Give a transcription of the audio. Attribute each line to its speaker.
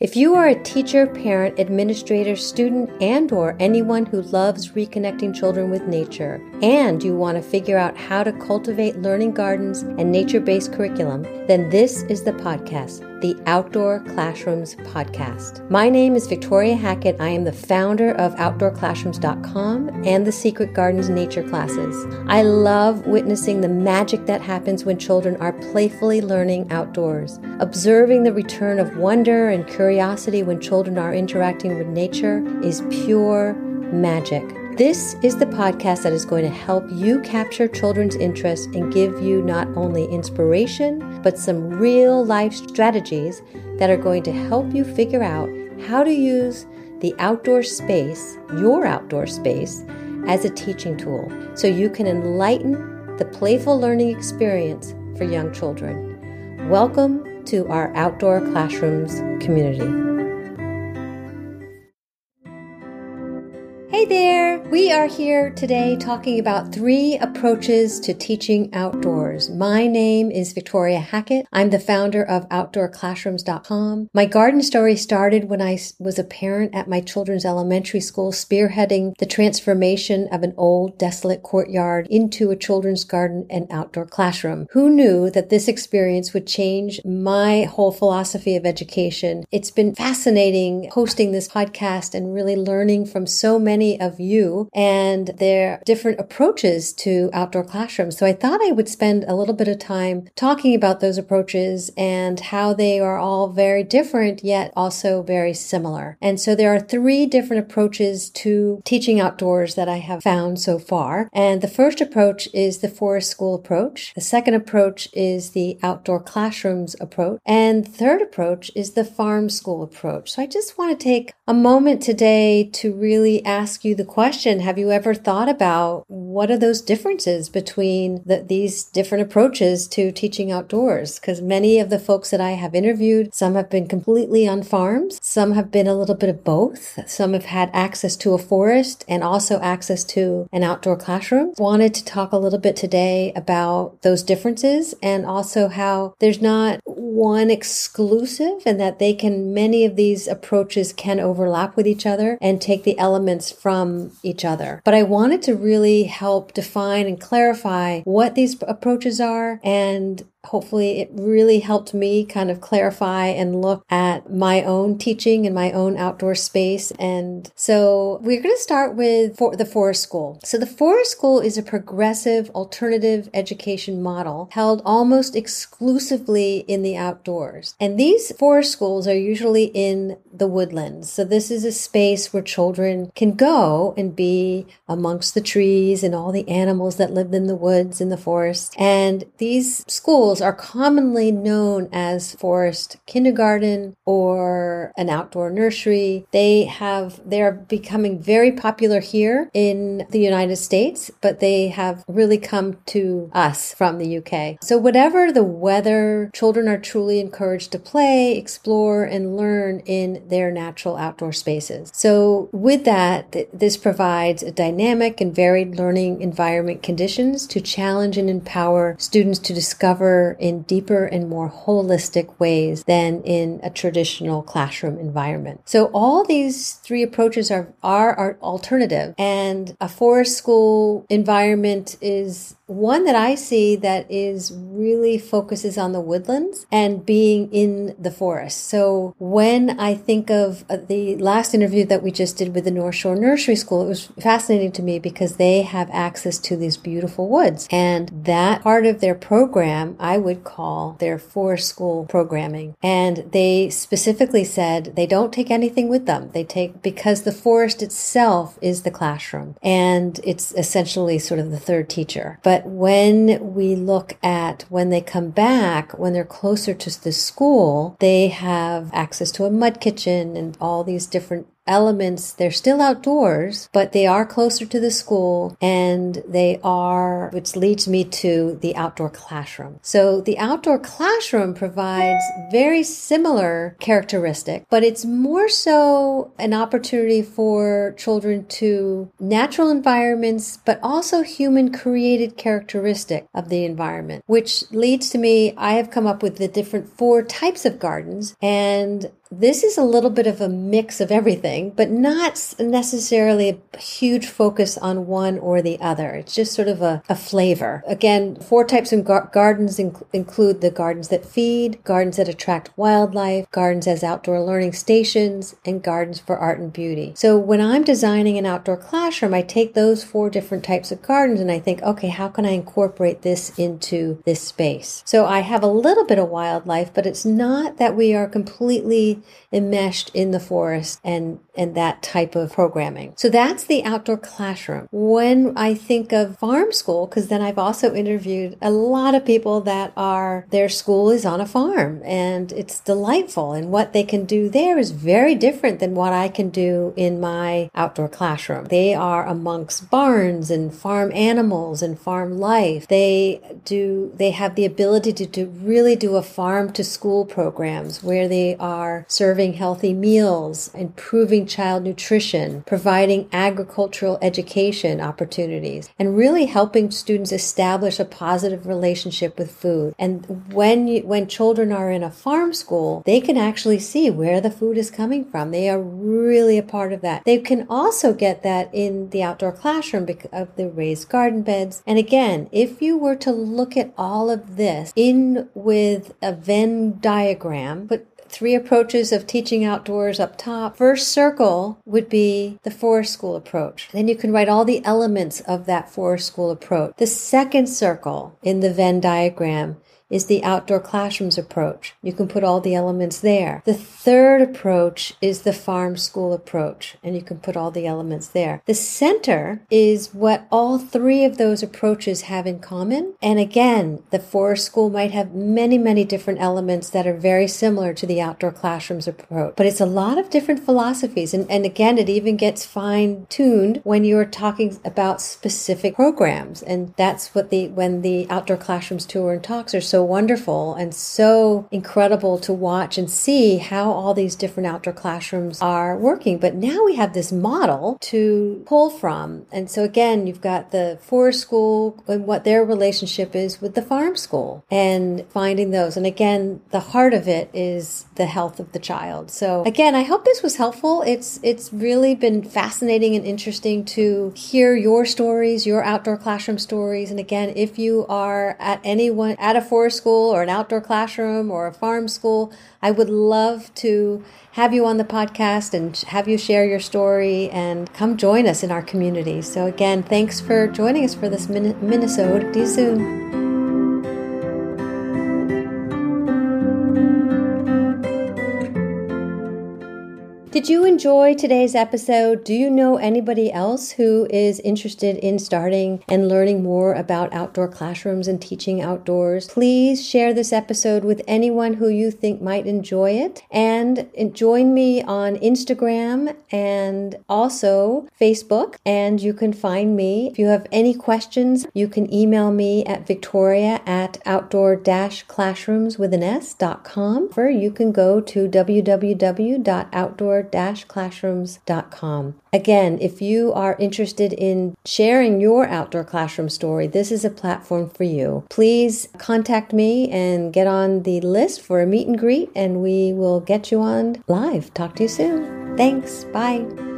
Speaker 1: If you are a teacher, parent, administrator, student, and or anyone who loves reconnecting children with nature and you want to figure out how to cultivate learning gardens and nature-based curriculum, then this is the podcast, the Outdoor Classrooms podcast. My name is Victoria Hackett. I am the founder of outdoorclassrooms.com and the Secret Gardens Nature classes. I love witnessing the magic that happens when children are playfully learning outdoors, observing the return of wonder and curiosity when children are interacting with nature is pure magic. This is the podcast that is going to help you capture children's interest and give you not only inspiration, but some real life strategies that are going to help you figure out how to use the outdoor space, your outdoor space, as a teaching tool so you can enlighten the playful learning experience for young children. Welcome to our Outdoor Classrooms community. There! We are here today talking about three approaches to teaching outdoors. My name is Victoria Hackett. I'm the founder of OutdoorClassrooms.com. My garden story started when I was a parent at my children's elementary school, spearheading the transformation of an old, desolate courtyard into a children's garden and outdoor classroom. Who knew that this experience would change my whole philosophy of education? It's been fascinating hosting this podcast and really learning from so many of you and their different approaches to outdoor classrooms. So I thought I would spend a little bit of time talking about those approaches and how they are all very different, yet also very similar. And so there are three different approaches to teaching outdoors that I have found so far. And the first approach is the forest school approach. The second approach is the outdoor classrooms approach. And third approach is the farm school approach. So I just want to take a moment today to really ask you the question Have you ever thought about what are those differences between the, these different approaches to teaching outdoors? Because many of the folks that I have interviewed, some have been completely on farms, some have been a little bit of both, some have had access to a forest and also access to an outdoor classroom. Wanted to talk a little bit today about those differences and also how there's not one exclusive and that they can, many of these approaches can overlap with each other and take the elements from from each other. But I wanted to really help define and clarify what these approaches are and hopefully it really helped me kind of clarify and look at my own teaching and my own outdoor space. And so we're going to start with for the Forest School. So the Forest School is a progressive alternative education model held almost exclusively in the outdoors. And these forest schools are usually in the woodlands. So this is a space where children can go and be amongst the trees and all the animals that live in the woods in the forest. And these schools schools are commonly known as forest kindergarten or an outdoor nursery. They have, they are becoming very popular here in the United States, but they have really come to us from the UK. So whatever the weather, children are truly encouraged to play, explore, and learn in their natural outdoor spaces. So with that, th- this provides a dynamic and varied learning environment conditions to challenge and empower students to discover in deeper and more holistic ways than in a traditional classroom environment. So all these three approaches are, are, are alternative and a forest school environment is one that I see that is really focuses on the woodlands and being in the forest. So when I think of uh, the last interview that we just did with the North Shore Nursery School, it was fascinating to me because they have access to these beautiful woods. And that part of their program, I would call their forest school programming. And they specifically said they don't take anything with them. They take, because the forest itself is the classroom and it's essentially sort of the third teacher. But but when we look at when they come back, when they're closer to the school, they have access to a mud kitchen and all these different elements. They're still outdoors, but they are closer to the school and they are, which leads me to the outdoor classroom. So the outdoor classroom provides very similar characteristic, but it's more so an opportunity for children to natural environments, but also human created characteristic of the environment, which leads to me, I have come up with the different four types of gardens and this is a little bit of a mix of everything, but not necessarily a huge focus on one or the other. It's just sort of a, a flavor. Again, four types of gar- gardens inc- include the gardens that feed, gardens that attract wildlife, gardens as outdoor learning stations, and gardens for art and beauty. So when I'm designing an outdoor classroom, I take those four different types of gardens and I think, okay, how can I incorporate this into this space? So I have a little bit of wildlife, but it's not that we are completely enmeshed in the forest and and that type of programming. So that's the outdoor classroom. When I think of farm school, because then I've also interviewed a lot of people that are their school is on a farm and it's delightful and what they can do there is very different than what I can do in my outdoor classroom. They are amongst barns and farm animals and farm life. They do they have the ability to, to really do a farm to school programs where they are serving healthy meals, improving child nutrition, providing agricultural education opportunities, and really helping students establish a positive relationship with food. And when you, when children are in a farm school, they can actually see where the food is coming from. They are really a part of that. They can also get that in the outdoor classroom because of the raised garden beds. And again, if you were to look at all of this in with a Venn diagram, but three approaches of teaching outdoors up top. First circle would be the forest school approach. Then you can write all the elements of that forest school approach. The second circle in the Venn diagram is the outdoor classrooms approach. You can put all the elements there. The third approach is the farm school approach, and you can put all the elements there. The center is what all three of those approaches have in common. And again, the forest school might have many, many different elements that are very similar to the outdoor classrooms approach. But it's a lot of different philosophies. And, and again, it even gets fine tuned when you're talking about specific programs. And that's what the, when the outdoor classrooms tour and talks are so wonderful and so incredible to watch and see how all these different outdoor classrooms are working. But now we have this model to pull from. And so again, you've got the forest school and what their relationship is with the farm school and finding those. And again, the heart of it is the health of the child. So again, I hope this was helpful. It's, it's really been fascinating and interesting to hear your stories, your outdoor classroom stories. And again, if you are at anyone at a forest school or an outdoor classroom or a farm school, I would love to have you on the podcast and have you share your story and come join us in our community. So, again, thanks for joining us for this Minnesota. See Did you enjoy today's episode? Do you know anybody else who is interested in starting and learning more about outdoor classrooms and teaching outdoors? Please share this episode with anyone who you think might enjoy it. And uh, join me on Instagram and also Facebook. And you can find me. If you have any questions, you can email me at victoria at outdoor classrooms with an S.com. Or you can go to www.outdoor classrooms.com. Again, if you are interested in sharing your outdoor classroom story, this is a platform for you. Please contact me and get on the list for a meet and greet, and we will get you on live. Talk to you soon. Thanks. Bye.